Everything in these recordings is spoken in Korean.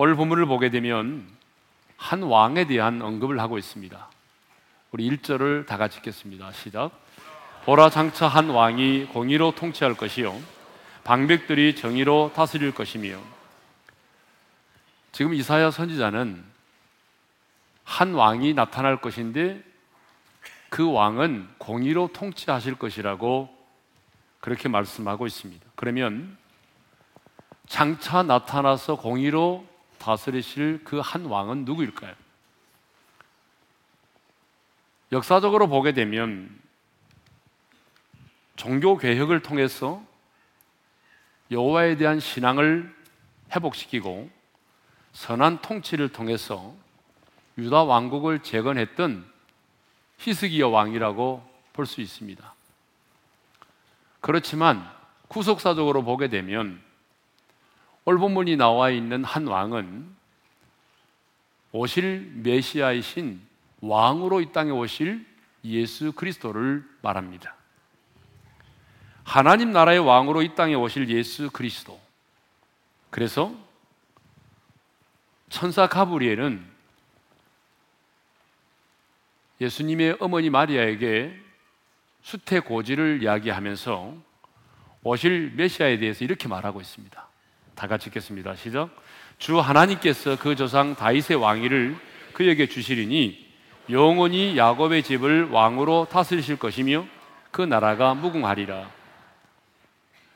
오늘 본문을 보게 되면 한 왕에 대한 언급을 하고 있습니다. 우리 1절을 다 같이 읽겠습니다. 시작. 보라 장차 한 왕이 공의로 통치할 것이요 방백들이 정의로 다스릴 것이며 지금 이사야 선지자는 한 왕이 나타날 것인데 그 왕은 공의로 통치하실 것이라고 그렇게 말씀하고 있습니다. 그러면 장차 나타나서 공의로 다스리실 그 한 왕은 누구일까요? 역사적으로 보게 되면 종교 개혁을 통해서 여호와에 대한 신앙을 회복시키고 선한 통치를 통해서 유다 왕국을 재건했던 히스기야 왕이라고 볼 수 있습니다. 그렇지만 구속사적으로 보게 되면 올본문이 나와 있는 한 왕은 오실 메시아이신 왕으로 이 땅에 오실 예수 그리스도를 말합니다. 하나님 나라의 왕으로 이 땅에 오실 예수 그리스도. 그래서 천사 가브리엘은 예수님의 어머니 마리아에게 수태 고지를 이야기하면서 오실 메시아에 대해서 이렇게 말하고 있습니다. 다 같이 읽겠습니다. 시작. 주 하나님께서 그 조상 다윗의 왕위를 그에게 주시리니 영원히 야곱의 집을 왕으로 다스리실 것이며 그 나라가 무궁하리라.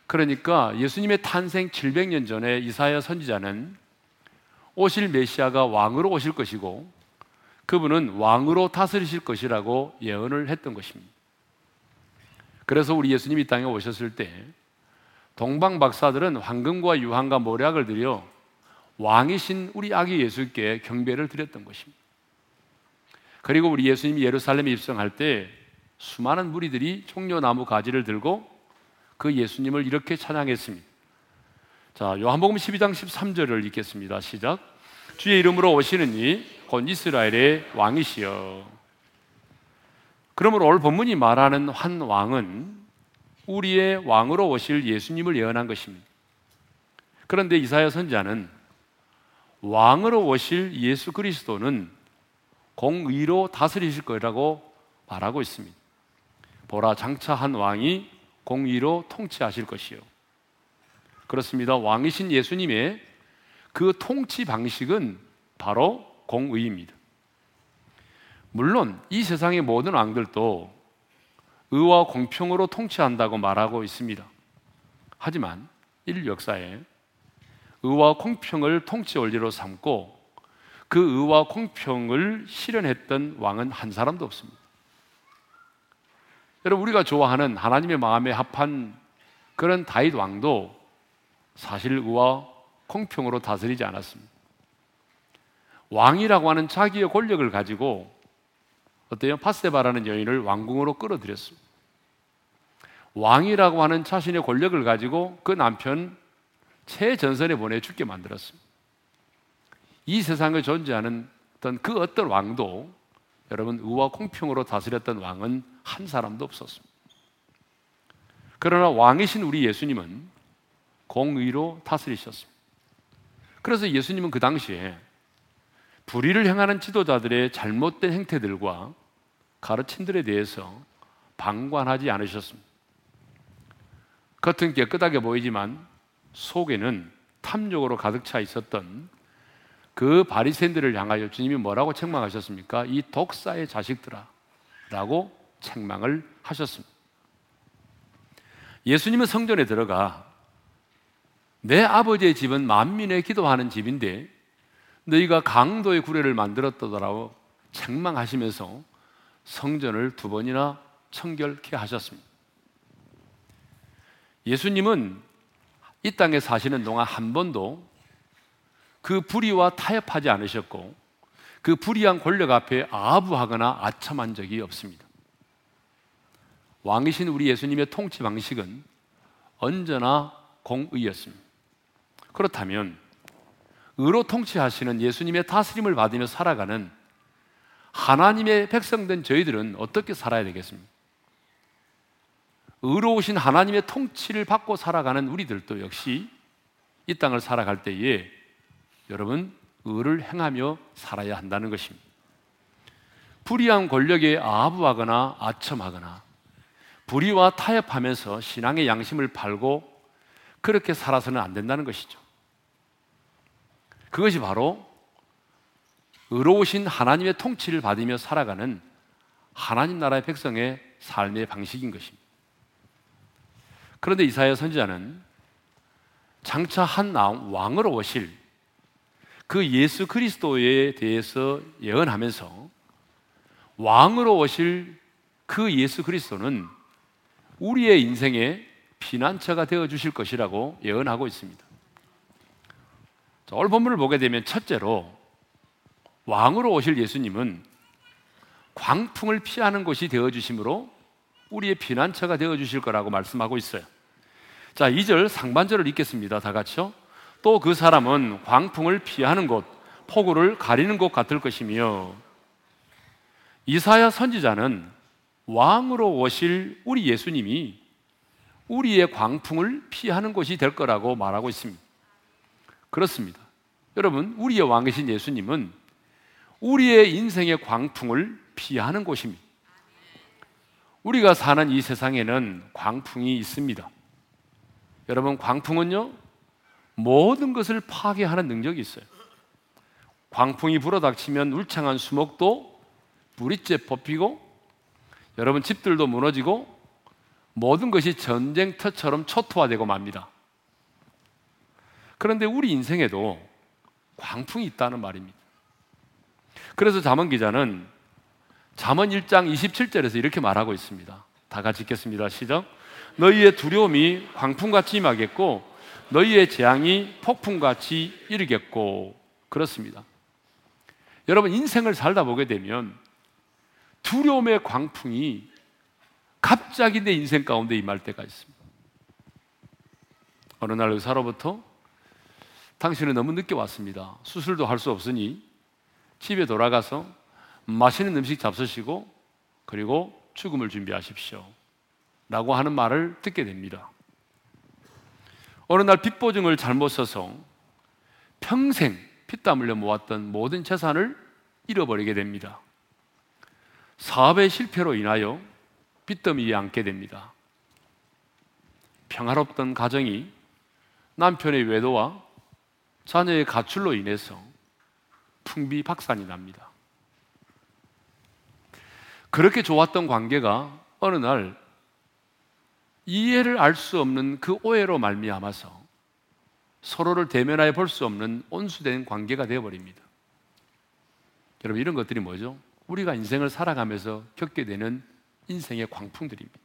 그러니까 예수님의 탄생 700년 전에 이사야 선지자는 오실 메시아가 왕으로 오실 것이고 그분은 왕으로 다스리실 것이라고 예언을 했던 것입니다. 그래서 우리 예수님이 땅에 오셨을 때 동방 박사들은 황금과 유황과 모략을 드려 왕이신 우리 아기 예수께 경배를 드렸던 것입니다. 그리고 우리 예수님이 예루살렘에 입성할 때 수많은 무리들이 종려나무 가지를 들고 그 예수님을 이렇게 찬양했습니다. 자, 요한복음 12장 13절을 읽겠습니다. 시작. 주의 이름으로 오시는 이 곧 이스라엘의 왕이시여. 그러므로 오늘 본문이 말하는 한 왕은 우리의 왕으로 오실 예수님을 예언한 것입니다. 그런데 이사야 선자는 왕으로 오실 예수 그리스도는 공의로 다스리실 거라고 말하고 있습니다. 보라 장차 한 왕이 공의로 통치하실 것이요. 그렇습니다. 왕이신 예수님의 그 통치 방식은 바로 공의입니다. 물론 이 세상의 모든 왕들도 의와 공평으로 통치한다고 말하고 있습니다. 하지만 인류 역사에 의와 공평을 통치 원리로 삼고 그 의와 공평을 실현했던 왕은 한 사람도 없습니다. 여러분 우리가 좋아하는 하나님의 마음에 합한 그런 다윗 왕도 사실 의와 공평으로 다스리지 않았습니다. 왕이라고 하는 자기의 권력을 가지고 어때요? 파세바라는 여인을 왕궁으로 끌어들였습니다. 왕이라고 하는 자신의 권력을 가지고 그 남편 최전선에 보내 죽게 만들었습니다. 이 세상에 존재하는 어떤 그 어떤 왕도 여러분 의와 공평으로 다스렸던 왕은 한 사람도 없었습니다. 그러나 왕이신 우리 예수님은 공의로 다스리셨습니다. 그래서 예수님은 그 당시에 불의를 행하는 지도자들의 잘못된 행태들과 가르침들에 대해서 방관하지 않으셨습니다. 겉은 깨끗하게 보이지만 속에는 탐욕으로 가득 차 있었던 그 바리새인들을 향하여 주님이 뭐라고 책망하셨습니까? 이 독사의 자식들아 라고 책망을 하셨습니다. 예수님은 성전에 들어가 내 아버지의 집은 만민의 기도하는 집인데 너희가 강도의 구례를 만들었더라고 책망하시면서 성전을 두 번이나 청결케 하셨습니다. 예수님은 이 땅에 사시는 동안 한 번도 그 불의와 타협하지 않으셨고 그 불의한 권력 앞에 아부하거나 아첨한 적이 없습니다. 왕이신 우리 예수님의 통치 방식은 언제나 공의였습니다. 그렇다면 의로 통치하시는 예수님의 다스림을 받으며 살아가는 하나님의 백성된 저희들은 어떻게 살아야 되겠습니까? 의로우신 하나님의 통치를 받고 살아가는 우리들도 역시 이 땅을 살아갈 때에 여러분 의를 행하며 살아야 한다는 것입니다. 불의한 권력에 아부하거나 아첨하거나 불의와 타협하면서 신앙의 양심을 팔고 그렇게 살아서는 안 된다는 것이죠. 그것이 바로 의로우신 하나님의 통치를 받으며 살아가는 하나님 나라의 백성의 삶의 방식인 것입니다. 그런데 이사야 선지자는 장차 한 왕으로 오실 그 예수 그리스도에 대해서 예언하면서 왕으로 오실 그 예수 그리스도는 우리의 인생의 피난처가 되어 주실 것이라고 예언하고 있습니다. 자, 오늘 본문을 보게 되면 첫째로 왕으로 오실 예수님은 광풍을 피하는 곳이 되어 주심으로 우리의 피난처가 되어 주실 거라고 말씀하고 있어요. 자, 2절 상반절을 읽겠습니다. 다 같이요. 또 그 사람은 광풍을 피하는 곳, 폭우를 가리는 곳 같을 것이며 이사야 선지자는 왕으로 오실 우리 예수님이 우리의 광풍을 피하는 곳이 될 거라고 말하고 있습니다. 그렇습니다. 여러분, 우리의 왕이신 예수님은 우리의 인생의 광풍을 피하는 곳입니다. 우리가 사는 이 세상에는 광풍이 있습니다. 여러분, 광풍은요, 모든 것을 파괴하는 능력이 있어요. 광풍이 불어닥치면 울창한 수목도 뿌리째 뽑히고, 여러분 집들도 무너지고, 모든 것이 전쟁터처럼 초토화되고 맙니다. 그런데 우리 인생에도 광풍이 있다는 말입니다. 그래서 잠언 기자는 잠언 1장 27절에서 이렇게 말하고 있습니다. 다 같이 읽겠습니다. 시작. 너희의 두려움이 광풍같이 임하겠고 너희의 재앙이 폭풍같이 이르겠고 그렇습니다. 여러분 인생을 살다 보게 되면 두려움의 광풍이 갑자기 내 인생 가운데 임할 때가 있습니다. 어느 날 의사로부터 당신은 너무 늦게 왔습니다. 수술도 할 수 없으니 집에 돌아가서 맛있는 음식 잡수시고 그리고 죽음을 준비하십시오. 라고 하는 말을 듣게 됩니다. 어느 날 빚보증을 잘못 써서 평생 피땀 흘려 모았던 모든 재산을 잃어버리게 됩니다. 사업의 실패로 인하여 빚더미에 앉게 됩니다. 평화롭던 가정이 남편의 외도와 자녀의 가출로 인해서 풍비박산이 납니다. 그렇게 좋았던 관계가 어느 날 이해를 알 수 없는 그 오해로 말미암아서 서로를 대면하여 볼 수 없는 온수된 관계가 되어버립니다. 여러분 이런 것들이 뭐죠? 우리가 인생을 살아가면서 겪게 되는 인생의 광풍들입니다.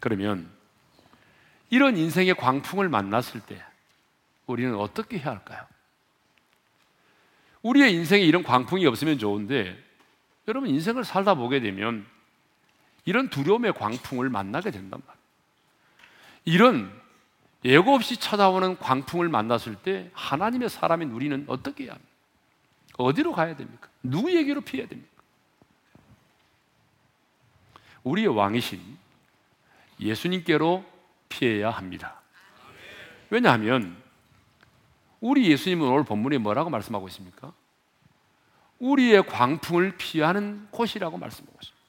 그러면 이런 인생의 광풍을 만났을 때 우리는 어떻게 해야 할까요? 우리의 인생에 이런 광풍이 없으면 좋은데 여러분 인생을 살다 보게 되면 이런 두려움의 광풍을 만나게 된단 말이에요. 이런 예고 없이 찾아오는 광풍을 만났을 때 하나님의 사람인 우리는 어떻게 해야 합니까? 어디로 가야 됩니까? 누구에게로 피해야 됩니까? 우리의 왕이신 예수님께로 피해야 합니다. 왜냐하면 우리 예수님은 오늘 본문에 뭐라고 말씀하고 있습니까? 우리의 광풍을 피하는 곳이라고 말씀하고 있습니다.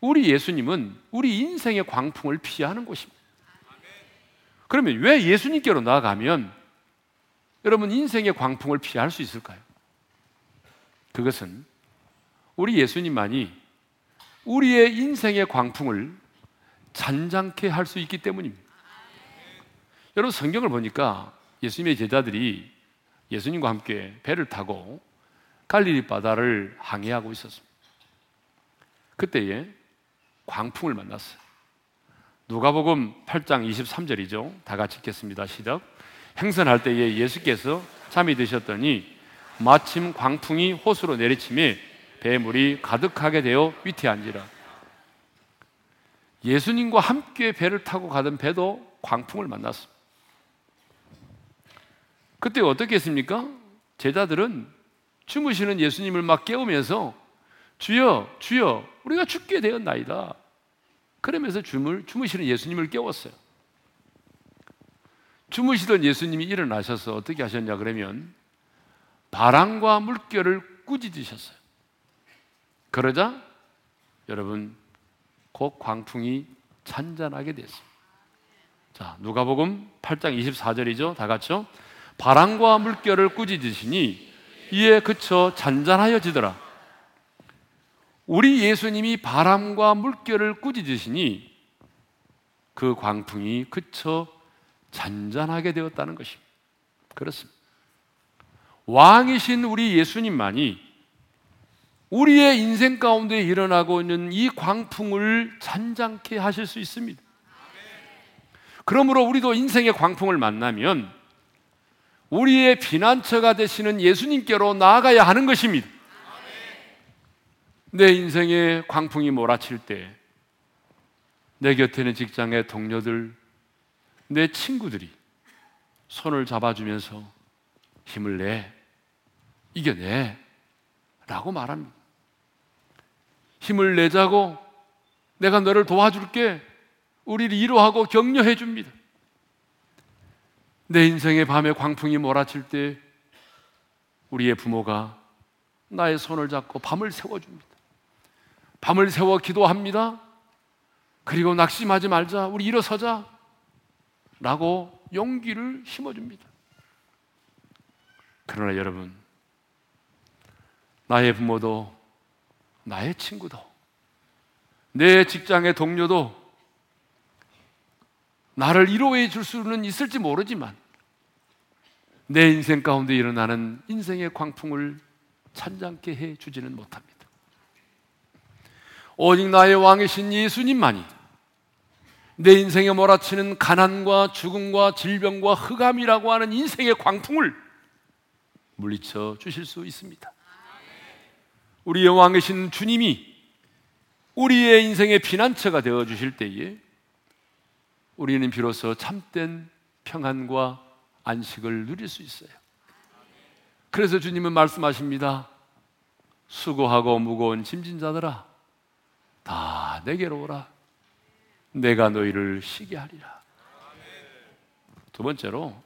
우리 예수님은 우리 인생의 광풍을 피하는 곳입니다. 그러면 왜 예수님께로 나아가면 여러분 인생의 광풍을 피할 수 있을까요? 그것은 우리 예수님만이 우리의 인생의 광풍을 잔잔케 할 수 있기 때문입니다. 여러분 성경을 보니까 예수님의 제자들이 예수님과 함께 배를 타고 갈릴리 바다를 항해하고 있었습니다. 그때에 광풍을 만났어요. 누가복음 8장 23절이죠. 다 같이 읽겠습니다. 시작. 행선할 때에 예수께서 잠이 드셨더니 마침 광풍이 호수로 내리침에 배물이 가득하게 되어 위태한지라. 예수님과 함께 배를 타고 가던 배도 광풍을 만났습니다. 그때 어떻게 했습니까? 제자들은 주무시는 예수님을 막 깨우면서 주여, 주여, 우리가 죽게 되었나이다. 그러면서 주물, 주무시는 예수님을 깨웠어요. 주무시던 예수님이 일어나셔서 어떻게 하셨냐 그러면 바람과 물결을 꾸짖으셨어요. 그러자 여러분 곧 광풍이 잔잔하게 됐습니다. 자, 누가복음 8장 24절이죠. 다 같이요. 바람과 물결을 꾸짖으시니 이에 그쳐 잔잔하여지더라. 우리 예수님이 바람과 물결을 꾸짖으시니 그 광풍이 그쳐 잔잔하게 되었다는 것입니다. 그렇습니다. 왕이신 우리 예수님만이 우리의 인생 가운데 일어나고 있는 이 광풍을 잔잔케 하실 수 있습니다. 그러므로 우리도 인생의 광풍을 만나면 우리의 피난처가 되시는 예수님께로 나아가야 하는 것입니다. 내 인생의 광풍이 몰아칠 때, 내 곁에는 직장의 동료들, 내 친구들이 손을 잡아주면서 힘을 내, 이겨내, 라고 말합니다. 힘을 내자고 내가 너를 도와줄게. 우리를 위로하고 격려해 줍니다. 내 인생의 밤에 광풍이 몰아칠 때 우리의 부모가 나의 손을 잡고 밤을 세워줍니다. 밤을 세워 기도합니다. 그리고 낙심하지 말자. 우리 일어서자. 라고 용기를 심어줍니다. 그러나 여러분, 나의 부모도, 나의 친구도, 내 직장의 동료도 나를 위로해 줄 수는 있을지 모르지만 내 인생 가운데 일어나는 인생의 광풍을 찬장케 해 주지는 못합니다. 오직 나의 왕이신 예수님만이 내 인생에 몰아치는 가난과 죽음과 질병과 흑암이라고 하는 인생의 광풍을 물리쳐 주실 수 있습니다. 우리의 왕이신 주님이 우리의 인생의 피난처가 되어 주실 때에 우리는 비로소 참된 평안과 안식을 누릴 수 있어요. 그래서 주님은 말씀하십니다. 수고하고 무거운 짐진 자들아, 다 내게로 오라. 내가 너희를 쉬게 하리라. 두 번째로,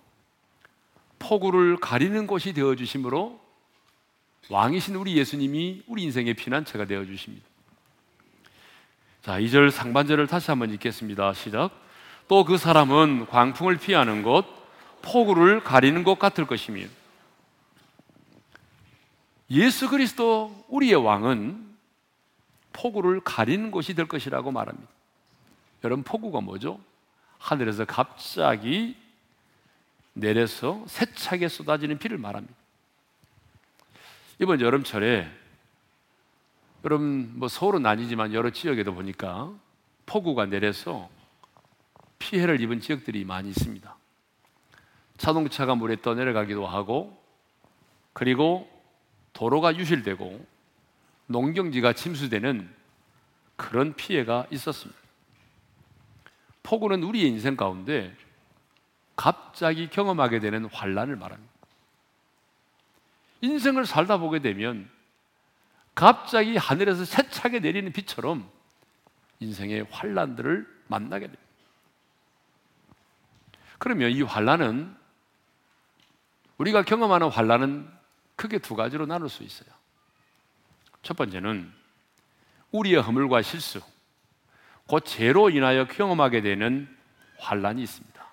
폭우를 가리는 곳이 되어 주심으로 왕이신 우리 예수님이 우리 인생의 피난처가 되어 주십니다. 자, 2절 상반절을 다시 한번 읽겠습니다. 시작. 또 그 사람은 광풍을 피하는 곳, 폭우를 가리는 것 같을 것이며 예수 그리스도 우리의 왕은 폭우를 가리는 곳이 될 것이라고 말합니다. 여러분 폭우가 뭐죠? 하늘에서 갑자기 내려서 세차게 쏟아지는 비를 말합니다. 이번 여름철에 여러분 뭐 서울은 아니지만 여러 지역에도 보니까 폭우가 내려서 피해를 입은 지역들이 많이 있습니다. 자동차가 물에 떠내려가기도 하고 그리고 도로가 유실되고 농경지가 침수되는 그런 피해가 있었습니다. 폭우는 우리의 인생 가운데 갑자기 경험하게 되는 환란을 말합니다. 인생을 살다 보게 되면 갑자기 하늘에서 세차게 내리는 비처럼 인생의 환란들을 만나게 됩니다. 그러면 이 환란은 우리가 경험하는 환란은 크게 두 가지로 나눌 수 있어요. 첫 번째는 우리의 허물과 실수, 그 죄로 인하여 경험하게 되는 환란이 있습니다.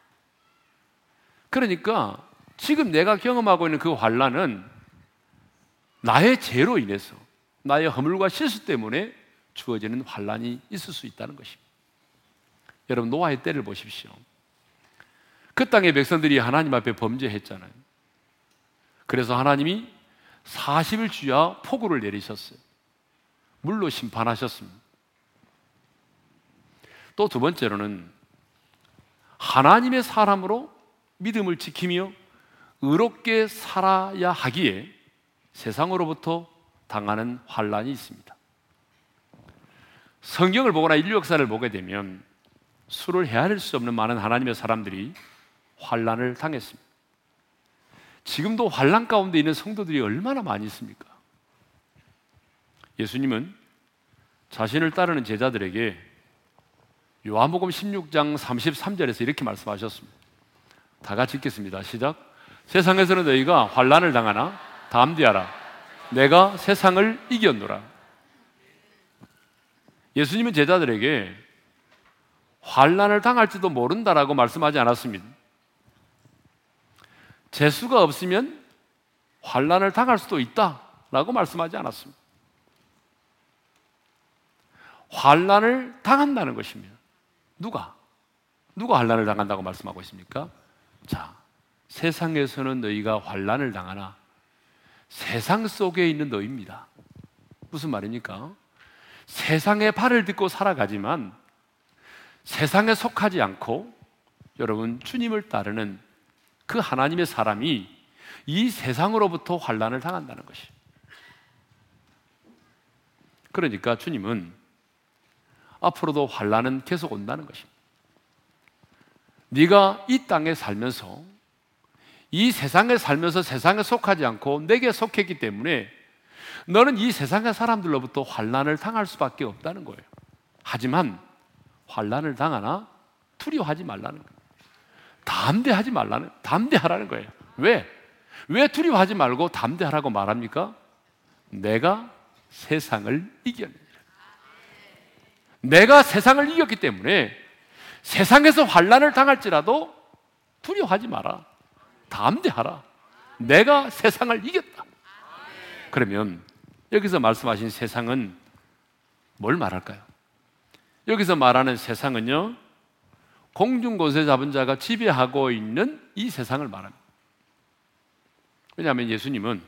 그러니까 지금 내가 경험하고 있는 그 환란은 나의 죄로 인해서 나의 허물과 실수 때문에 주어지는 환란이 있을 수 있다는 것입니다. 여러분 노아의 때를 보십시오. 그 땅의 백성들이 하나님 앞에 범죄했잖아요. 그래서 하나님이 40일 주야 폭우를 내리셨어요. 물로 심판하셨습니다. 또 두 번째로는 하나님의 사람으로 믿음을 지키며 의롭게 살아야 하기에 세상으로부터 당하는 환란이 있습니다. 성경을 보거나 인류 역사를 보게 되면 수를 헤아릴 수 없는 많은 하나님의 사람들이 환란을 당했습니다. 지금도 환란 가운데 있는 성도들이 얼마나 많이 있습니까? 예수님은 자신을 따르는 제자들에게 요한복음 16장 33절에서 이렇게 말씀하셨습니다. 다 같이 읽겠습니다. 시작. 세상에서는 너희가 환란을 당하나 담대하라. 내가 세상을 이겼노라. 예수님은 제자들에게 환란을 당할지도 모른다라고 말씀하지 않았습니다. 재수가 없으면 환란을 당할 수도 있다라고 말씀하지 않았습니다. 환란을 당한다는 것입니다. 누가? 누가 환란을 당한다고 말씀하고 있습니까? 자, 세상에서는 너희가 환란을 당하나 세상 속에 있는 너희입니다. 무슨 말입니까? 세상의 발을 딛고 살아가지만 세상에 속하지 않고 여러분 주님을 따르는 그 하나님의 사람이 이 세상으로부터 환란을 당한다는 것이. 그러니까 주님은 앞으로도 환란은 계속 온다는 것입니다. 네가 이 땅에 살면서 이 세상에 살면서 세상에 속하지 않고 내게 속했기 때문에 너는 이 세상의 사람들로부터 환란을 당할 수밖에 없다는 거예요. 하지만 환란을 당하나 두려워하지 말라는 거예요. 담대하지 말라는 담대하라는 거예요. 왜? 왜 두려워하지 말고 담대하라고 말합니까? 내가 세상을 이겼느니라. 내가 세상을 이겼기 때문에 세상에서 환란을 당할지라도 두려워하지 마라. 담대하라. 내가 세상을 이겼다. 그러면 여기서 말씀하신 세상은 뭘 말할까요? 여기서 말하는 세상은요, 공중 곳에 잡은 자가 지배하고 있는 이 세상을 말합니다. 왜냐하면 예수님은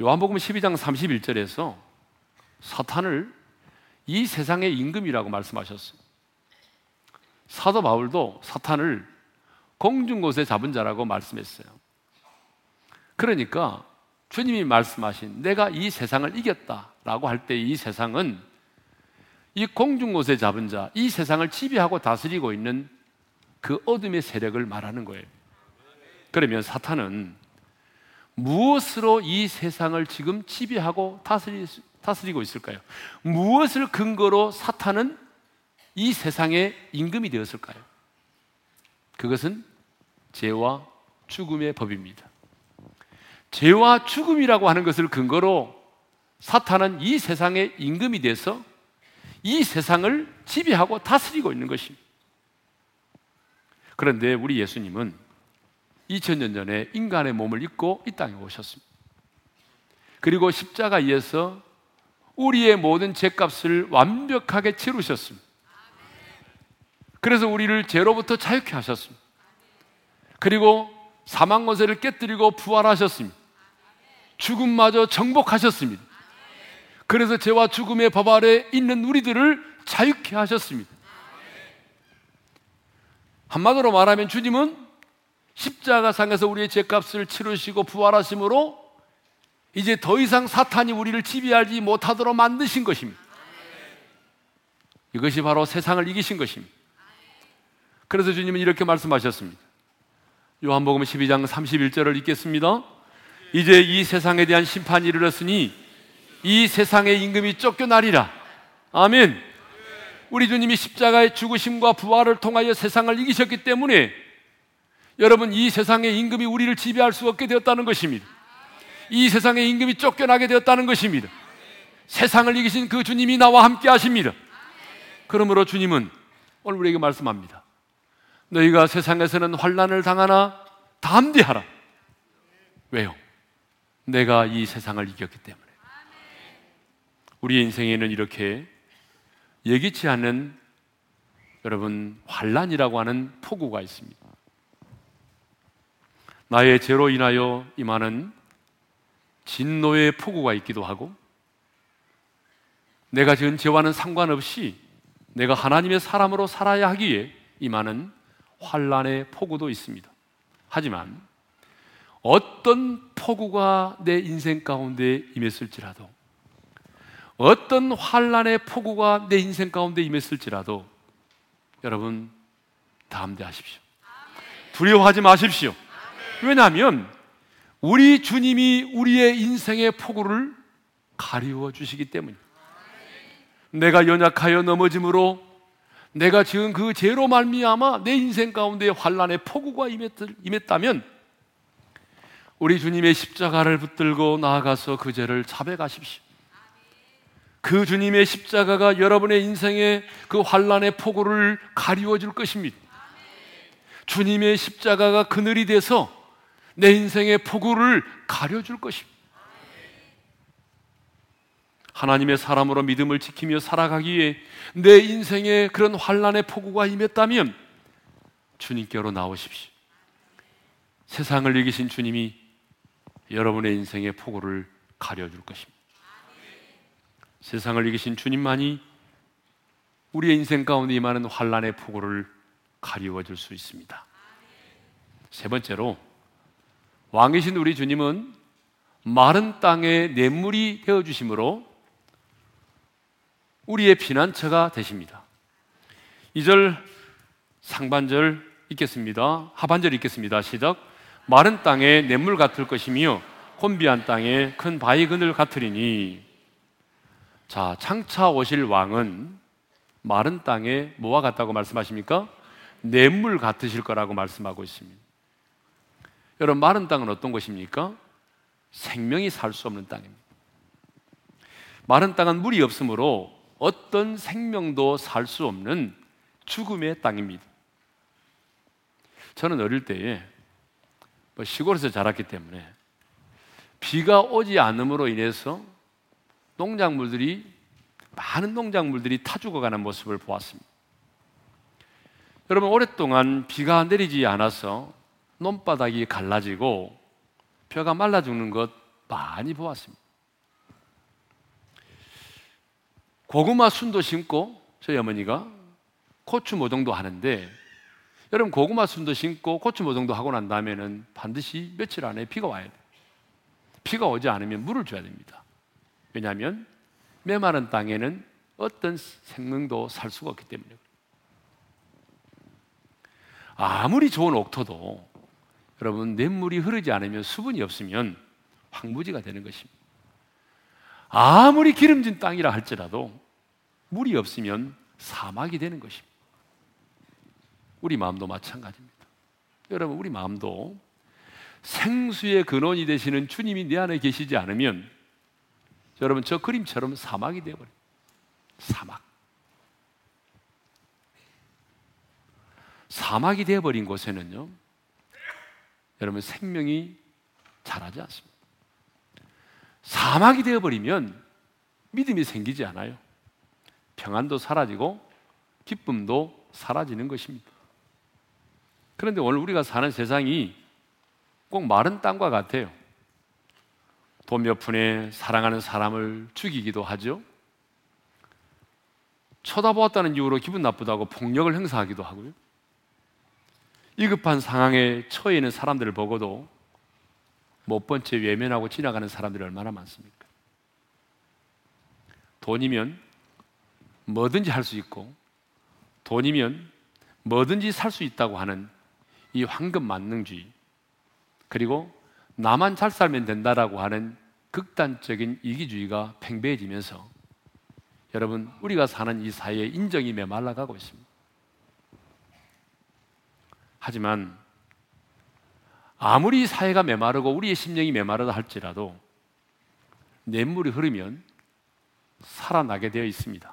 요한복음 12장 31절에서 사탄을 이 세상의 임금이라고 말씀하셨어요. 사도 바울도 사탄을 공중 곳에 잡은 자라고 말씀했어요. 그러니까 주님이 말씀하신 내가 이 세상을 이겼다라고 할 때 이 세상은 이 공중 곳에 잡은 자, 이 세상을 지배하고 다스리고 있는 그 어둠의 세력을 말하는 거예요. 그러면 사탄은 무엇으로 이 세상을 지금 지배하고 다스리, 다스리고 있을까요? 무엇을 근거로 사탄은 이 세상의 임금이 되었을까요? 그것은 죄와 죽음의 법입니다. 죄와 죽음이라고 하는 것을 근거로 사탄은 이 세상의 임금이 돼서 이 세상을 지배하고 다스리고 있는 것입니다. 그런데 우리 예수님은 2000년 전에 인간의 몸을 입고 이 땅에 오셨습니다. 그리고 십자가에서 우리의 모든 죄값을 완벽하게 치르셨습니다. 그래서 우리를 죄로부터 자유케 하셨습니다. 그리고 사망 권세를 깨뜨리고 부활하셨습니다. 죽음마저 정복하셨습니다. 그래서 죄와 죽음의 법 아래 있는 우리들을 자유케 하셨습니다. 한마디로 말하면 주님은 십자가상에서 우리의 죄값을 치르시고 부활하심으로 이제 더 이상 사탄이 우리를 지배하지 못하도록 만드신 것입니다. 이것이 바로 세상을 이기신 것입니다. 그래서 주님은 이렇게 말씀하셨습니다. 요한복음 12장 31절을 읽겠습니다. 이제 이 세상에 대한 심판이 이르렀으니 이 세상의 임금이 쫓겨나리라. 아멘. 우리 주님이 십자가의 죽으심과 부활을 통하여 세상을 이기셨기 때문에 여러분 이 세상의 임금이 우리를 지배할 수 없게 되었다는 것입니다. 이 세상의 임금이 쫓겨나게 되었다는 것입니다. 세상을 이기신 그 주님이 나와 함께 하십니다. 그러므로 주님은 오늘 우리에게 말씀합니다. 너희가 세상에서는 환란을 당하나 담대하라. 왜요? 내가 이 세상을 이겼기 때문에. 우리 인생에는 이렇게 예기치 않은 여러분 환란이라고 하는 폭우가 있습니다. 나의 죄로 인하여 임하는 진노의 폭우가 있기도 하고 내가 지은 죄와는 상관없이 내가 하나님의 사람으로 살아야 하기에 임하는 환란의 폭우도 있습니다. 하지만 어떤 폭우가 내 인생 가운데 임했을지라도 어떤 환란의 폭우가 내 인생 가운데 임했을지라도 여러분 담대하십시오. 두려워하지 마십시오. 왜냐하면 우리 주님이 우리의 인생의 폭우를 가리워 주시기 때문입니다. 내가 연약하여 넘어짐으로 내가 지금 그 죄로 말미암아 내 인생 가운데 환란의 폭우가 임했다면 우리 주님의 십자가를 붙들고 나아가서 그 죄를 자백하십시오. 그 주님의 십자가가 여러분의 인생의 그 환란의 폭우를 가리워 줄 것입니다. 주님의 십자가가 그늘이 돼서 내 인생의 폭우를 가려 줄 것입니다. 하나님의 사람으로 믿음을 지키며 살아가기에 내 인생에 그런 환란의 폭우가 임했다면 주님께로 나오십시오. 세상을 이기신 주님이 여러분의 인생의 폭우를 가려 줄 것입니다. 세상을 이기신 주님만이 우리의 인생 가운데 임하는 환란의 폭우를 가리워 줄 수 있습니다. 세 번째로 왕이신 우리 주님은 마른 땅에 냇물이 되어 주심으로 우리의 피난처가 되십니다. 2절 상반절 읽겠습니다. 하반절 읽겠습니다. 시작. 마른 땅에 냇물 같을 것이며 혼비한 땅에 큰 바위 그늘 같으리니 자, 창차 오실 왕은 마른 땅에 뭐와 같다고 말씀하십니까? 냇물 같으실 거라고 말씀하고 있습니다. 여러분, 마른 땅은 어떤 곳입니까? 생명이 살 수 없는 땅입니다. 마른 땅은 물이 없으므로 어떤 생명도 살 수 없는 죽음의 땅입니다. 저는 어릴 때에 뭐 시골에서 자랐기 때문에 비가 오지 않음으로 인해서 농작물들이 많은 농작물들이 타 죽어가는 모습을 보았습니다. 여러분 오랫동안 비가 내리지 않아서 논바닥이 갈라지고 벼가 말라 죽는 것 많이 보았습니다. 고구마 순도 심고 저희 어머니가 고추 모종도 하는데 여러분 고구마 순도 심고 고추 모종도 하고 난 다음에는 반드시 며칠 안에 비가 와야 돼요. 비가 오지 않으면 물을 줘야 됩니다. 왜냐하면 메마른 땅에는 어떤 생명도 살 수가 없기 때문에 아무리 좋은 옥토도 여러분 냇물이 흐르지 않으면 수분이 없으면 황무지가 되는 것입니다. 아무리 기름진 땅이라 할지라도 물이 없으면 사막이 되는 것입니다. 우리 마음도 마찬가지입니다. 여러분, 우리 마음도 생수의 근원이 되시는 주님이 내 안에 계시지 않으면 여러분, 저 그림처럼 사막이 되어버려요. 사막. 사막이 되어버린 곳에는요, 여러분, 생명이 자라지 않습니다. 사막이 되어버리면 믿음이 생기지 않아요. 평안도 사라지고 기쁨도 사라지는 것입니다. 그런데 오늘 우리가 사는 세상이 꼭 마른 땅과 같아요. 돈 몇 푼에 사랑하는 사람을 죽이기도 하죠. 쳐다보았다는 이유로 기분 나쁘다고 폭력을 행사하기도 하고요. 위급한 상황에 처해 있는 사람들을 보고도 못 본 채 외면하고 지나가는 사람들이 얼마나 많습니까? 돈이면 뭐든지 할 수 있고 돈이면 뭐든지 살 수 있다고 하는 이 황금 만능주의 그리고 나만 잘 살면 된다라고 하는 극단적인 이기주의가 팽배해지면서 여러분 우리가 사는 이 사회에 인정이 메말라가고 있습니다. 하지만 아무리 사회가 메마르고 우리의 심령이 메마르다 할지라도 냇물이 흐르면 살아나게 되어 있습니다.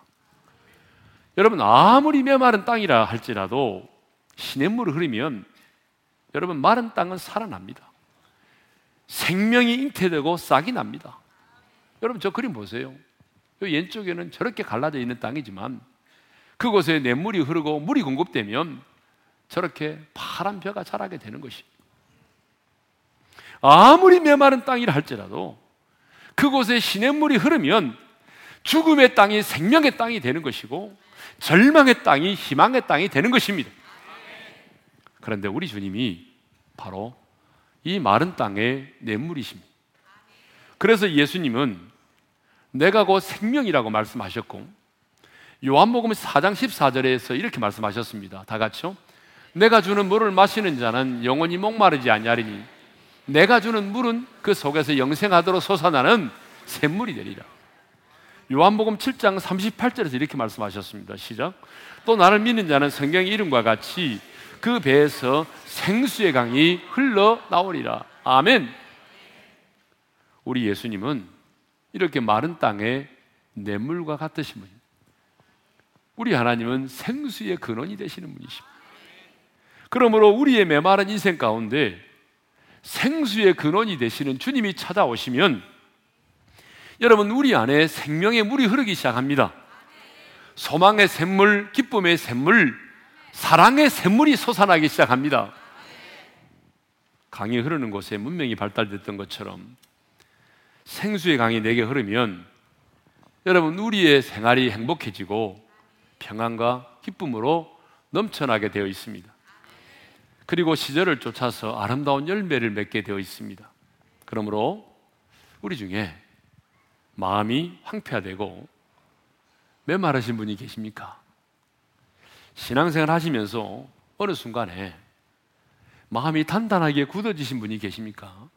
여러분 아무리 메마른 땅이라 할지라도 시냇물이 흐르면 여러분 마른 땅은 살아납니다. 생명이 잉태되고 싹이 납니다. 여러분 저 그림 보세요. 왼쪽에는 저렇게 갈라져 있는 땅이지만 그곳에 냇물이 흐르고 물이 공급되면 저렇게 파란 벼가 자라게 되는 것입니다. 아무리 메마른 땅이라 할지라도 그곳에 시냇물이 흐르면 죽음의 땅이 생명의 땅이 되는 것이고 절망의 땅이 희망의 땅이 되는 것입니다. 그런데 우리 주님이 바로 이 마른 땅의 냇물이십니다. 그래서 예수님은 내가 곧 생명이라고 말씀하셨고 요한복음 4장 14절에서 이렇게 말씀하셨습니다. 다 같이요. 내가 주는 물을 마시는 자는 영원히 목마르지 아니하리니 내가 주는 물은 그 속에서 영생하도록 솟아나는 샘물이 되리라. 요한복음 7장 38절에서 이렇게 말씀하셨습니다. 시작. 또 나를 믿는 자는 성경 이름과 같이 그 배에서 생수의 강이 흘러 나오리라. 아멘. 우리 예수님은 이렇게 마른 땅에 냇물과 같으신 분입니다. 우리 하나님은 생수의 근원이 되시는 분이십니다. 그러므로 우리의 메마른 인생 가운데 생수의 근원이 되시는 주님이 찾아오시면 여러분 우리 안에 생명의 물이 흐르기 시작합니다. 소망의 샘물, 기쁨의 샘물, 사랑의 샘물이 솟아나기 시작합니다. 강이 흐르는 곳에 문명이 발달됐던 것처럼 생수의 강이 내게 흐르면 여러분 우리의 생활이 행복해지고 평안과 기쁨으로 넘쳐나게 되어 있습니다. 그리고 시절을 쫓아서 아름다운 열매를 맺게 되어 있습니다. 그러므로 우리 중에 마음이 황폐화되고 메마르신 분이 계십니까? 신앙생활 하시면서 어느 순간에 마음이 단단하게 굳어지신 분이 계십니까?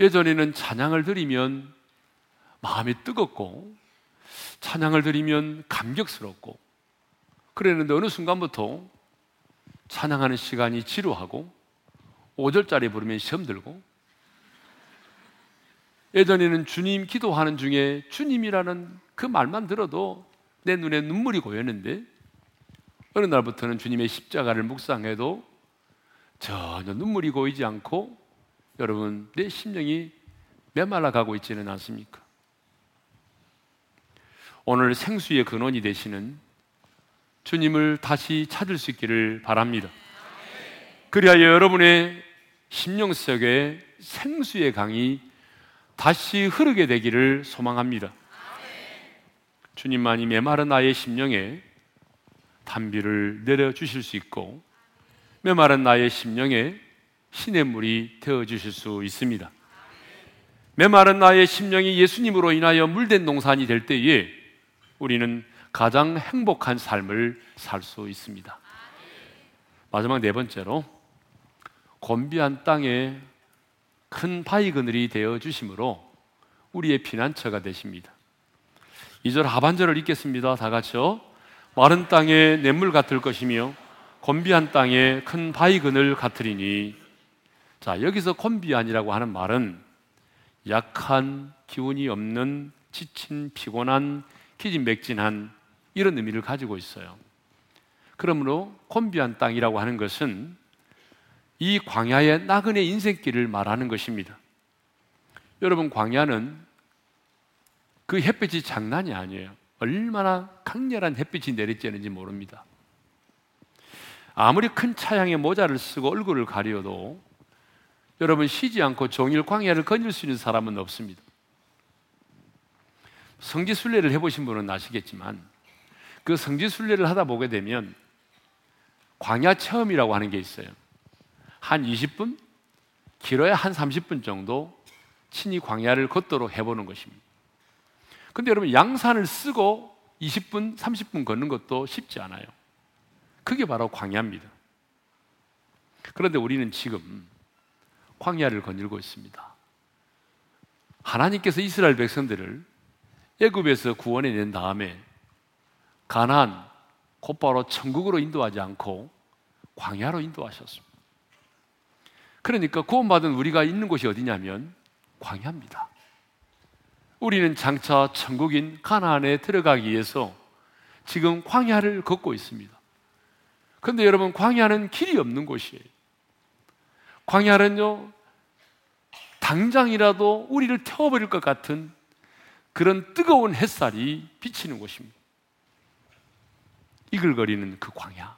예전에는 찬양을 드리면 마음이 뜨겁고 찬양을 드리면 감격스럽고 그랬는데 어느 순간부터 찬양하는 시간이 지루하고 5절짜리 부르면 시험 들고 예전에는 주님 기도하는 중에 주님이라는 그 말만 들어도 내 눈에 눈물이 고였는데 어느 날부터는 주님의 십자가를 묵상해도 전혀 눈물이 고이지 않고 여러분 내 심령이 메말라 가고 있지는 않습니까? 오늘 생수의 근원이 되시는 주님을 다시 찾을 수 있기를 바랍니다. 그리하여 여러분의 심령 속에 생수의 강이 다시 흐르게 되기를 소망합니다. 주님만이 메마른 나의 심령에 단비를 내려 주실 수 있고 메마른 나의 심령에 신의 물이 되어 주실 수 있습니다. 메마른 나의 심령이 예수님으로 인하여 물된 농산이 될 때에 우리는 가장 행복한 삶을 살 수 있습니다. 마지막 네 번째로 곤비한 땅에 큰 바위 그늘이 되어 주심으로 우리의 피난처가 되십니다. 2절 하반절을 읽겠습니다. 다 같이요. 마른 땅에 냇물 같을 것이며 곤비한 땅에 큰 바위 그늘 같으리니 자, 여기서 곤비한이라고 하는 말은 약한 기운이 없는 지친 피곤한 기진맥진한 이런 의미를 가지고 있어요. 그러므로 곤비한 땅이라고 하는 것은 이 광야의 나그네 인생길을 말하는 것입니다. 여러분, 광야는 그 햇빛이 장난이 아니에요. 얼마나 강렬한 햇빛이 내리쬐는지 모릅니다. 아무리 큰 차양의 모자를 쓰고 얼굴을 가려도 여러분 쉬지 않고 종일 광야를 거닐 수 있는 사람은 없습니다. 성지순례를 해보신 분은 아시겠지만 그 성지순례를 하다 보게 되면 광야 체험이라고 하는 게 있어요. 한 20분, 길어야 한 30분 정도 친히 광야를 걷도록 해보는 것입니다. 근데 여러분, 양산을 쓰고 20분, 30분 걷는 것도 쉽지 않아요. 그게 바로 광야입니다. 그런데 우리는 지금 광야를 거닐고 있습니다. 하나님께서 이스라엘 백성들을 애굽에서 구원해 낸 다음에 가나안 곧바로 천국으로 인도하지 않고 광야로 인도하셨습니다. 그러니까 구원받은 우리가 있는 곳이 어디냐면 광야입니다. 우리는 장차 천국인 가나안에 들어가기 위해서 지금 광야를 걷고 있습니다. 그런데 여러분 광야는 길이 없는 곳이에요. 광야는요 당장이라도 우리를 태워버릴 것 같은 그런 뜨거운 햇살이 비치는 곳입니다. 이글거리는 그 광야.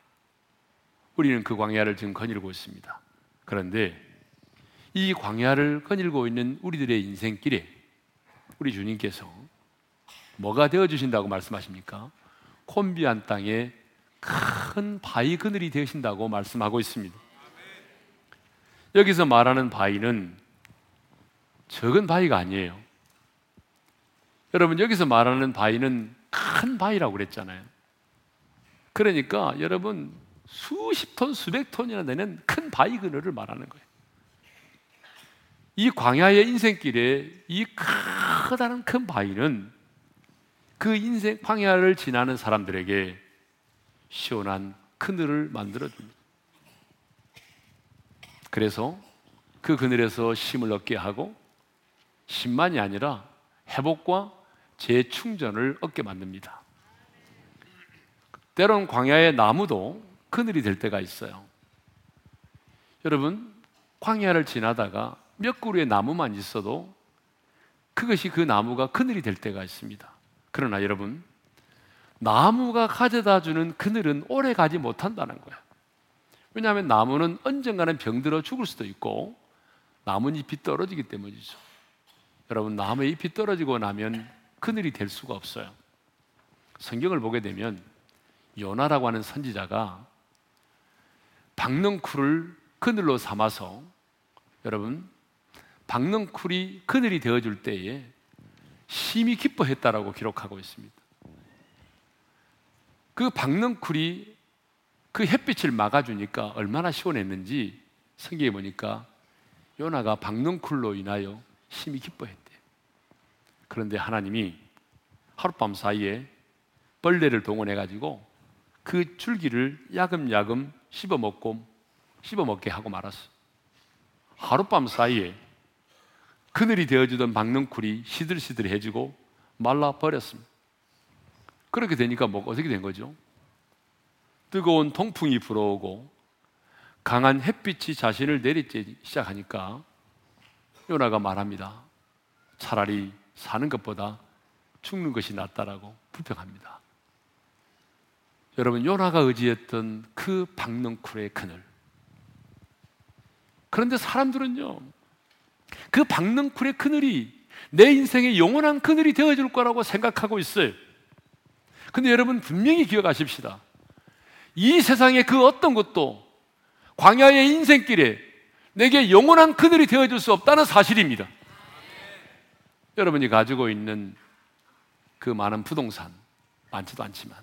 우리는 그 광야를 지금 거닐고 있습니다. 그런데 이 광야를 거닐고 있는 우리들의 인생길에 우리 주님께서 뭐가 되어 주신다고 말씀하십니까? 콤비한 땅에 큰 바위 그늘이 되신다고 말씀하고 있습니다. 여기서 말하는 바위는 적은 바위가 아니에요. 여러분 여기서 말하는 바위는 큰 바위라고 그랬잖아요. 그러니까 여러분 수십 톤, 수백 톤이나 되는 큰 바위 그늘을 말하는 거예요. 이 광야의 인생길에 이 커다란 큰 바위는 그 인생 광야를 지나는 사람들에게 시원한 그늘을 만들어 줍니다. 그래서 그 그늘에서 쉼을 얻게 하고 쉼만이 아니라 회복과 재충전을 얻게 만듭니다. 때론 광야의 나무도 그늘이 될 때가 있어요. 여러분, 광야를 지나다가 몇 그루의 나무만 있어도 그것이 그 나무가 그늘이 될 때가 있습니다. 그러나 여러분, 나무가 가져다 주는 그늘은 오래 가지 못한다는 거예요. 왜냐하면 나무는 언젠가는 병들어 죽을 수도 있고 나뭇잎이 떨어지기 때문이죠. 여러분, 나무의 잎이 떨어지고 나면 그늘이 될 수가 없어요. 성경을 보게 되면 요나라고 하는 선지자가 박넝쿨을 그늘로 삼아서 여러분 박넝쿨이 그늘이 되어줄 때에 심히 기뻐했다라고 기록하고 있습니다. 그 박넝쿨이 그 햇빛을 막아주니까 얼마나 시원했는지 성경에 보니까 요나가 박넝쿨로 인하여 심히 기뻐했대요. 그런데 하나님이 하룻밤 사이에 벌레를 동원해 가지고 그 줄기를 야금야금 씹어먹고 씹어먹게 하고 말았어. 하룻밤 사이에 그늘이 되어주던 박능쿨이 시들시들해지고 말라버렸습니다. 그렇게 되니까 뭐 어떻게 된 거죠? 뜨거운 통풍이 불어오고 강한 햇빛이 자신을 내리쬐기 시작하니까 요나가 말합니다. 차라리 사는 것보다 죽는 것이 낫다라고 불평합니다. 여러분 요나가 의지했던 그 박능쿨의 그늘. 그런데 사람들은요, 그 박능쿨의 그늘이 내 인생의 영원한 그늘이 되어줄 거라고 생각하고 있어요. 근데 여러분 분명히 기억하십시다. 이 세상의 그 어떤 것도 광야의 인생길에 내게 영원한 그늘이 되어줄 수 없다는 사실입니다. 여러분이 가지고 있는 그 많은 부동산, 많지도 않지만,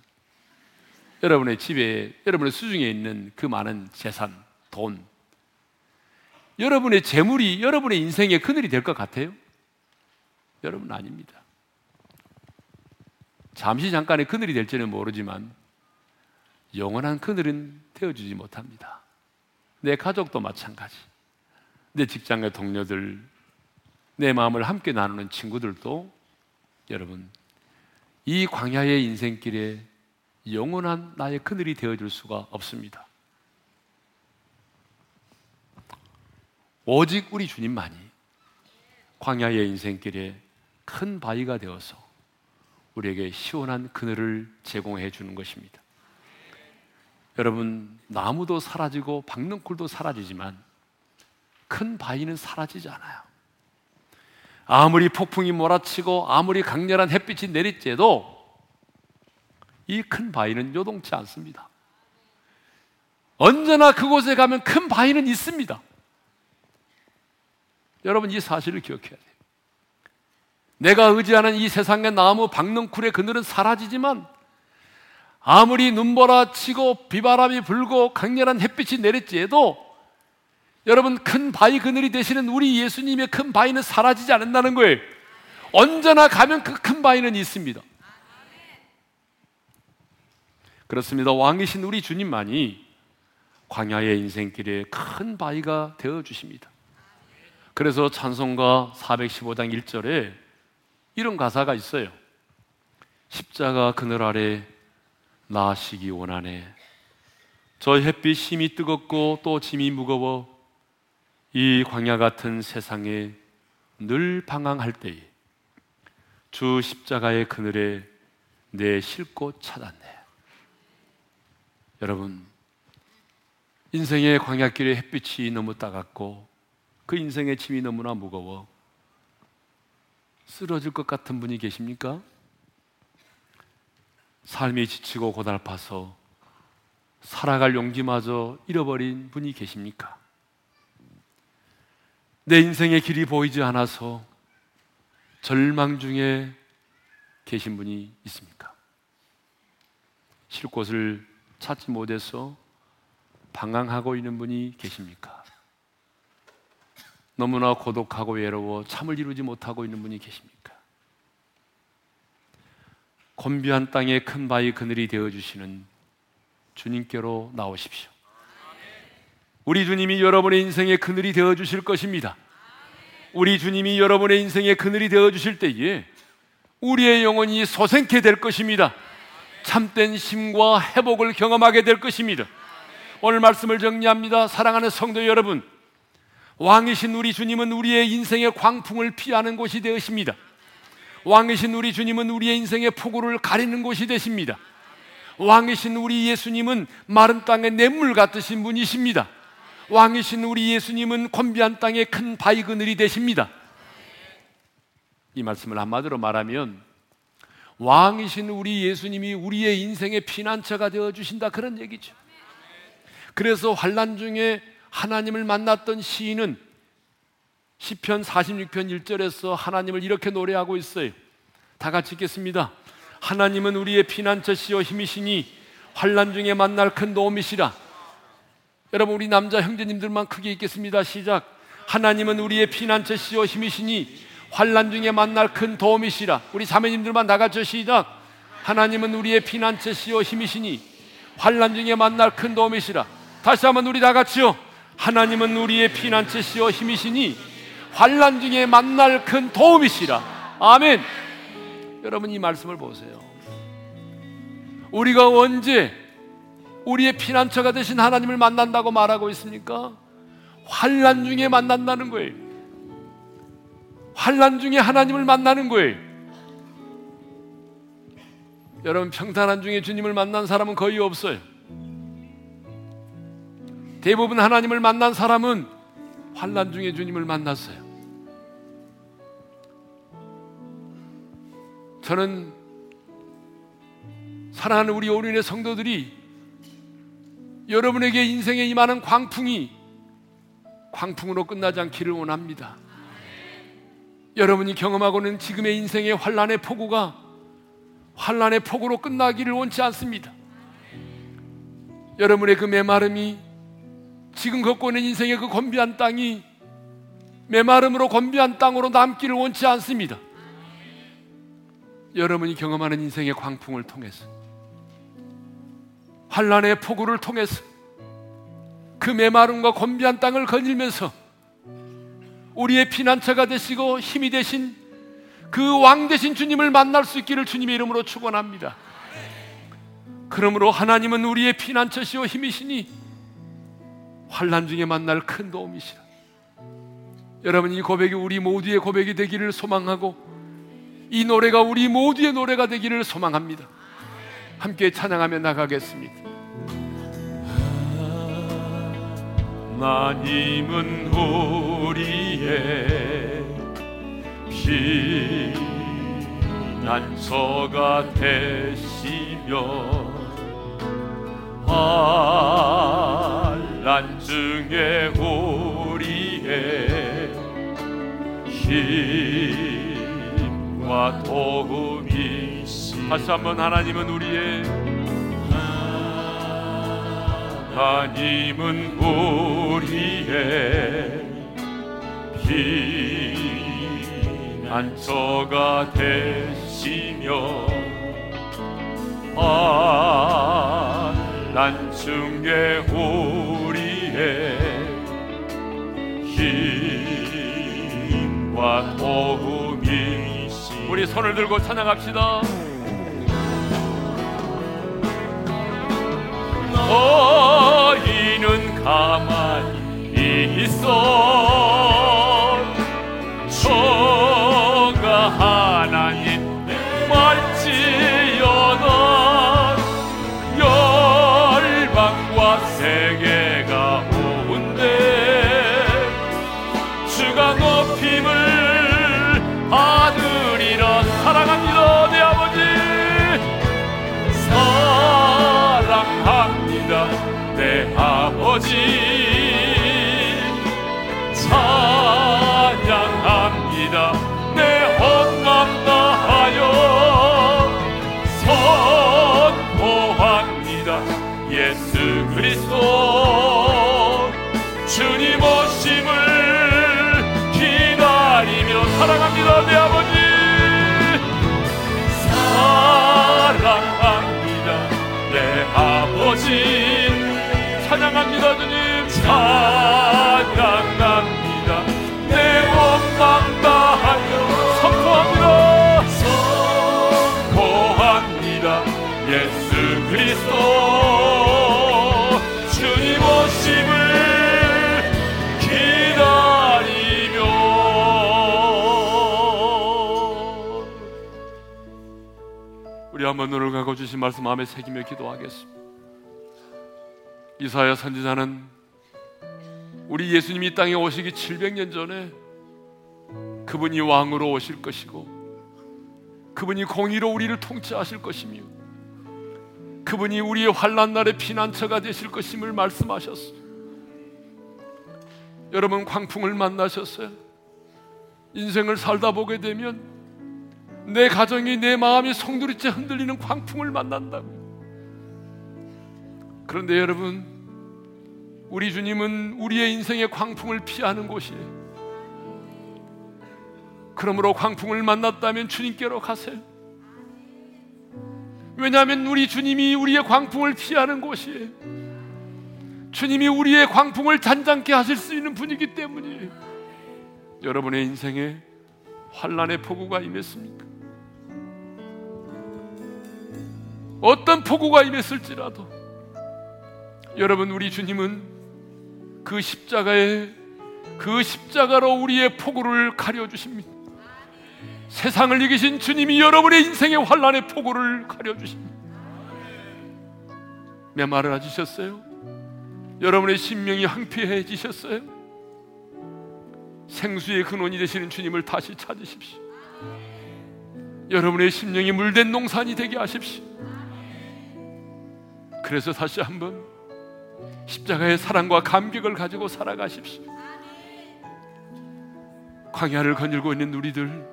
여러분의 집에, 여러분의 수중에 있는 그 많은 재산, 돈, 여러분의 재물이 여러분의 인생의 그늘이 될 것 같아요? 여러분 아닙니다. 잠시 잠깐의 그늘이 될지는 모르지만 영원한 그늘은 되어주지 못합니다. 내 가족도 마찬가지. 내 직장의 동료들, 내 마음을 함께 나누는 친구들도 여러분 이 광야의 인생길에 영원한 나의 그늘이 되어줄 수가 없습니다. 오직 우리 주님만이 광야의 인생길에 큰 바위가 되어서 우리에게 시원한 그늘을 제공해 주는 것입니다. 여러분, 나무도 사라지고 박능쿨도 사라지지만 큰 바위는 사라지지 않아요. 아무리 폭풍이 몰아치고 아무리 강렬한 햇빛이 내리쬐도 이 큰 바위는 요동치 않습니다. 언제나 그곳에 가면 큰 바위는 있습니다. 여러분 이 사실을 기억해야 돼요. 내가 의지하는 이 세상의 나무 박능쿨의 그늘은 사라지지만 아무리 눈보라 치고 비바람이 불고 강렬한 햇빛이 내렸지에도 여러분 큰 바위 그늘이 되시는 우리 예수님의 큰 바위는 사라지지 않는다는 거예요. 언제나 가면 그 큰 바위는 있습니다. 그렇습니다. 왕이신 우리 주님만이 광야의 인생길에 큰 바위가 되어 주십니다. 그래서 찬송가 415장 1절에 이런 가사가 있어요. 십자가 그늘 아래 나시기 원하네. 저 햇빛 힘이 뜨겁고 또 짐이 무거워 이 광야 같은 세상에 늘 방황할 때에 주 십자가의 그늘에 내 쉴곳 찾았네. 여러분, 인생의 광야길의 햇빛이 너무 따갑고 그 인생의 짐이 너무나 무거워 쓰러질 것 같은 분이 계십니까? 삶이 지치고 고달파서 살아갈 용기마저 잃어버린 분이 계십니까? 내 인생의 길이 보이지 않아서 절망 중에 계신 분이 있습니까? 쉴 곳을 찾지 못해서 방황하고 있는 분이 계십니까? 너무나 고독하고 외로워 참을 이루지 못하고 있는 분이 계십니까? 곤비한 땅에 큰 바위 그늘이 되어 주시는 주님께로 나오십시오. 우리 주님이 여러분의 인생의 그늘이 되어 주실 것입니다. 우리 주님이 여러분의 인생의 그늘이 되어 주실 때에 우리의 영혼이 소생케 될 것입니다. 참된 힘과 회복을 경험하게 될 것입니다. 오늘 말씀을 정리합니다. 사랑하는 성도 여러분, 왕이신 우리 주님은 우리의 인생의 광풍을 피하는 곳이 되십니다. 왕이신 우리 주님은 우리의 인생의 폭우를 가리는 곳이 되십니다. 왕이신 우리 예수님은 마른 땅의 냇물 같으신 분이십니다. 왕이신 우리 예수님은 권비한 땅의 큰 바위 그늘이 되십니다. 이 말씀을 한마디로 말하면 왕이신 우리 예수님이 우리의 인생의 피난처가 되어 주신다 그런 얘기죠. 그래서 환란 중에 하나님을 만났던 시인은 시편 46편 1절에서 하나님을 이렇게 노래하고 있어요. 다 같이 읽겠습니다. 하나님은 우리의 피난처시요 힘이시니 환란 중에 만날 큰 도움이시라. 여러분 우리 남자 형제님들만 크게 읽겠습니다. 시작. 하나님은 우리의 피난처시요 힘이시니 환란 중에 만날 큰 도움이시라. 우리 자매님들만 나가죠. 시작. 하나님은 우리의 피난처시요 힘이시니 환란 중에 만날 큰 도움이시라. 다시 한번 우리 다 같이요. 하나님은 우리의 피난처시요 힘이시니 환란 중에 만날 큰 도움이시라. 아멘. 여러분 이 말씀을 보세요. 우리가 언제 우리의 피난처가 되신 하나님을 만난다고 말하고 있습니까? 환란 중에 만난다는 거예요. 환란 중에 하나님을 만나는 거예요. 여러분 평탄한 중에 주님을 만난 사람은 거의 없어요. 대부분 하나님을 만난 사람은 환란 중에 주님을 만났어요. 저는 사랑하는 우리 오륜의 성도들이 여러분에게 인생에 임하는 광풍이 광풍으로 끝나지 않기를 원합니다. 여러분이 경험하고는 지금의 인생의 환란의 폭우가 환란의 폭우로 끝나기를 원치 않습니다. 여러분의 그 메마름이 지금 걷고 있는 인생의 그 건비한 땅이 메마름으로 건비한 땅으로 남기를 원치 않습니다. 여러분이 경험하는 인생의 광풍을 통해서 환란의 폭우를 통해서 그 메마름과 건비한 땅을 거닐면서 우리의 피난처가 되시고 힘이 되신 그 왕 되신 주님을 만날 수 있기를 주님의 이름으로 축원합니다. 그러므로 하나님은 우리의 피난처시오 힘이시니 환란 중에 만날 큰 도움이시라. 여러분 이 고백이 우리 모두의 고백이 되기를 소망하고 이 노래가 우리 모두의 노래가 되기를 소망합니다. 함께 찬양하며 나가겠습니다. 하나님은 우리의 피난처가 되시며 환 란 중에 우리의 힘과 도움이 다시 한번 하나님은 우리의 하나님은 우리의 피난처가 되시며 환란 중에 우리의 힘과 도움이시 우리 손을 들고 찬양합시다. 너희는 가만히 있어 찬양합니다 주님. 찬양합니다. 내 원망 다하여 선포합니다. 선포합니다. 예수 그리스도. 주님 오심을 기다리며. 우리 한번 눈을 감고 주신 말씀 마음에 새기며 기도하겠습니다. 이사야 선지자는 우리 예수님이 이 땅에 오시기 700년 전에 그분이 왕으로 오실 것이고 그분이 공의로 우리를 통치하실 것이며 그분이 우리의 환란 날의 피난처가 되실 것임을 말씀하셨어요. 여러분 광풍을 만나셨어요? 인생을 살다 보게 되면 내 가정이 내 마음이 송두리째 흔들리는 광풍을 만난다고. 그런데 여러분 우리 주님은 우리의 인생의 광풍을 피하는 곳이에요. 그러므로 광풍을 만났다면 주님께로 가세요. 왜냐하면 우리 주님이 우리의 광풍을 피하는 곳이에요. 주님이 우리의 광풍을 잔잔케 하실 수 있는 분이기 때문이에요. 여러분의 인생에 환란의 폭우가 임했습니까? 어떤 폭우가 임했을지라도 여러분 우리 주님은 그 십자가에 그 십자가로 우리의 폭우를 가려 주십니다. 세상을 이기신 주님이 여러분의 인생의 환란의 폭우를 가려 주십니다. 메마를 하셨어요? 여러분의 심령이 황폐해지셨어요? 생수의 근원이 되시는 주님을 다시 찾으십시오. 여러분의 심령이 물된 농산이 되게 하십시오. 그래서 다시 한번 십자가의 사랑과 감격을 가지고 살아가십시오. 광야를 거닐고 있는 우리들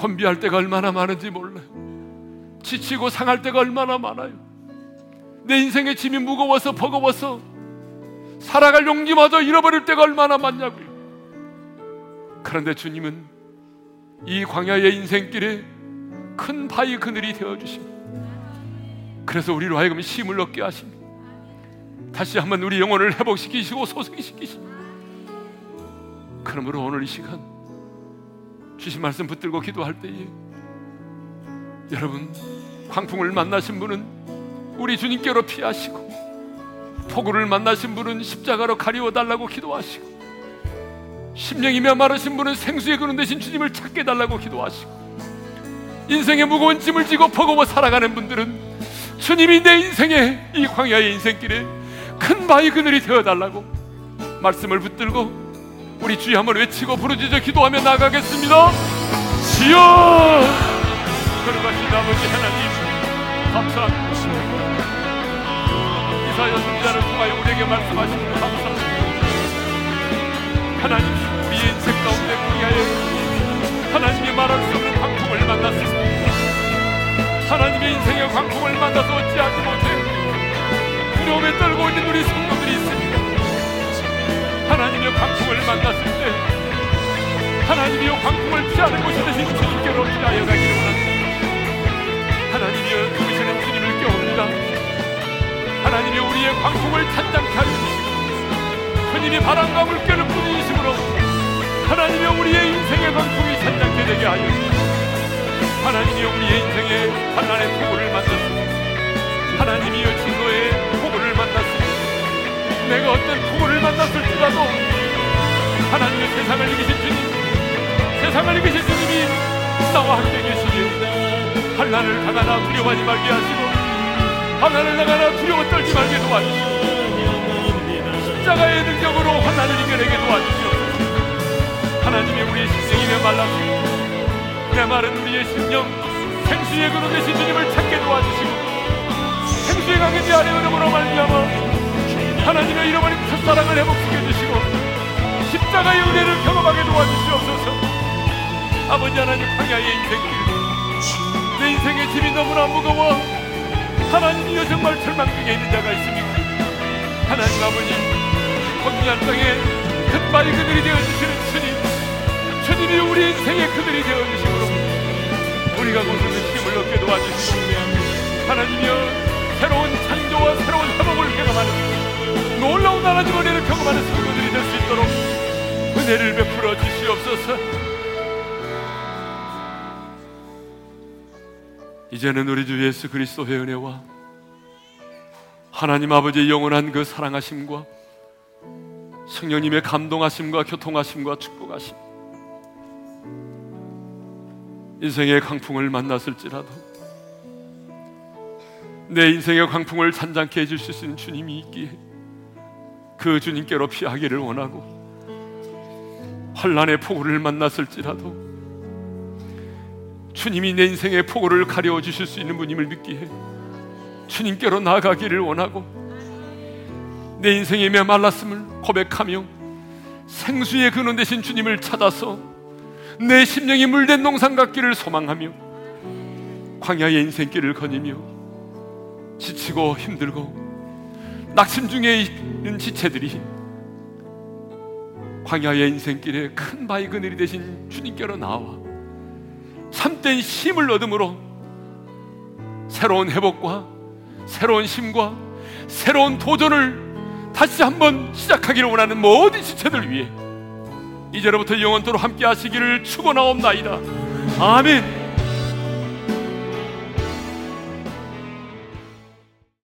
혼비할 때가 얼마나 많은지 몰라요. 지치고 상할 때가 얼마나 많아요. 내 인생의 짐이 무거워서 버거워서 살아갈 용기마저 잃어버릴 때가 얼마나 많냐고요. 그런데 주님은 이 광야의 인생길에 큰 바위 그늘이 되어 주십니다. 그래서 우리로 하여금 힘을 얻게 하십니다. 다시 한번 우리 영혼을 회복시키시고 소생시키십니다. 그러므로 오늘 이 시간 주신 말씀 붙들고 기도할 때에 여러분 광풍을 만나신 분은 우리 주님께로 피하시고 폭우를 만나신 분은 십자가로 가리워 달라고 기도하시고 심령이 메마르신 분은 생수의 그런 대신 주님을 찾게 달라고 기도하시고 인생의 무거운 짐을 지고 버거워 살아가는 분들은 주님이 내 인생의 이 광야의 인생길에 큰 바위 그늘이 되어 달라고 말씀을 붙들고 우리 주여 한번 외치고 부르짖어 기도하며 나가겠습니다. 주여! 걸어가신 아버지 하나님 감사합니다. 이사야 선지자를 통하여 우리에게 말씀하시는 감사합니다. 하나님 우리의 인생 가운데 광야에 하나님이 말할 수 없는 광풍을 만났습니다. 하나님의 인생의 광풍을 만나서 어찌하지 못해 두려움에 떨고 있는 우리 성도들이 있습니다. 하나님의 광풍을 만났을 때 하나님이 광풍을 피하는 곳이 되신 주님께로 피하여 가기를 원합니다. 하나님이여 그으시는 주님을 깨웁니다. 하나님이 우리의 광풍을 찬장케 하여 주시고 주님이 바람과 물결을 뿌리심으로 하나님이 우리의 인생의 광풍이 찬장케 되게 하여 주시고 하나님이 우리의 인생의 환란의 폭우를 만났습니다 하나님이여 진노의 폭우를 만났습니다 내가 어떤 폭우를 만났을지라도 하나님의 세상을 이기신 주님 세상을 이기신 주님이 나와 함께 계시니 환란을 당하나 두려워하지 말게 하시고 환란을 당하나 두려워 떨지 말게 도와주시고 십자가의 능력으로 환란을 이겨내게 도와주시옵소서. 하나님의 우리의 심령이 메말랐고 메마른 우리의 심령 생수의 그로 되신 주님을 찾게 도와주시고 생수의 강의 제 아래 흐름으로 말미암아 하나님의 잃어버린 첫사랑을 회복시켜 주시고 십자가의 은혜를 경험하게 도와주시옵소서. 아버지 하나님 광야의 인생길 내 인생의 짐이 너무나 무거워 하나님이여 정말 절망중에 있는 자가 있습니까 하나님 아버지 혼미한 땅에 큰 바위 그들이 되어주시는 주님 주님이 우리 인생의 그들이 되어주시므로 우리가 고슬는 힘을 얻게 도와주시고 하나님이여 새로운 창조와 새로운 회복을 경험하는 놀라운 하나님 은혜를 경험하는 성도들이 될 수 있도록 은혜를 베풀어 주시옵소서. 이제는 우리 주 예수 그리스도의 은혜와 하나님 아버지의 영원한 그 사랑하심과 성령님의 감동하심과 교통하심과 축복하심 인생의 강풍을 만났을지라도 내 인생의 강풍을 잔잔케 해줄 수 있는 주님이 있기에 그 주님께로 피하기를 원하고 환란의 폭우를 만났을지라도 주님이 내 인생의 폭우를 가려워 주실 수 있는 분임을 믿기에 주님께로 나아가기를 원하고 내 인생의 메말랐음을 고백하며 생수의 근원 되신 주님을 찾아서 내 심령이 물된 농산 같기를 소망하며 광야의 인생길을 거니며 지치고 힘들고 낙심 중에 있는 지체들이 광야의 인생길에 큰 바위 그늘이 되신 주님께로 나와 참된 힘을 얻음으로 새로운 회복과 새로운 힘과 새로운 도전을 다시 한번 시작하기를 원하는 모든 지체들 위해 이제로부터 영원토록 함께 하시기를 축원하옵나이다. 아멘.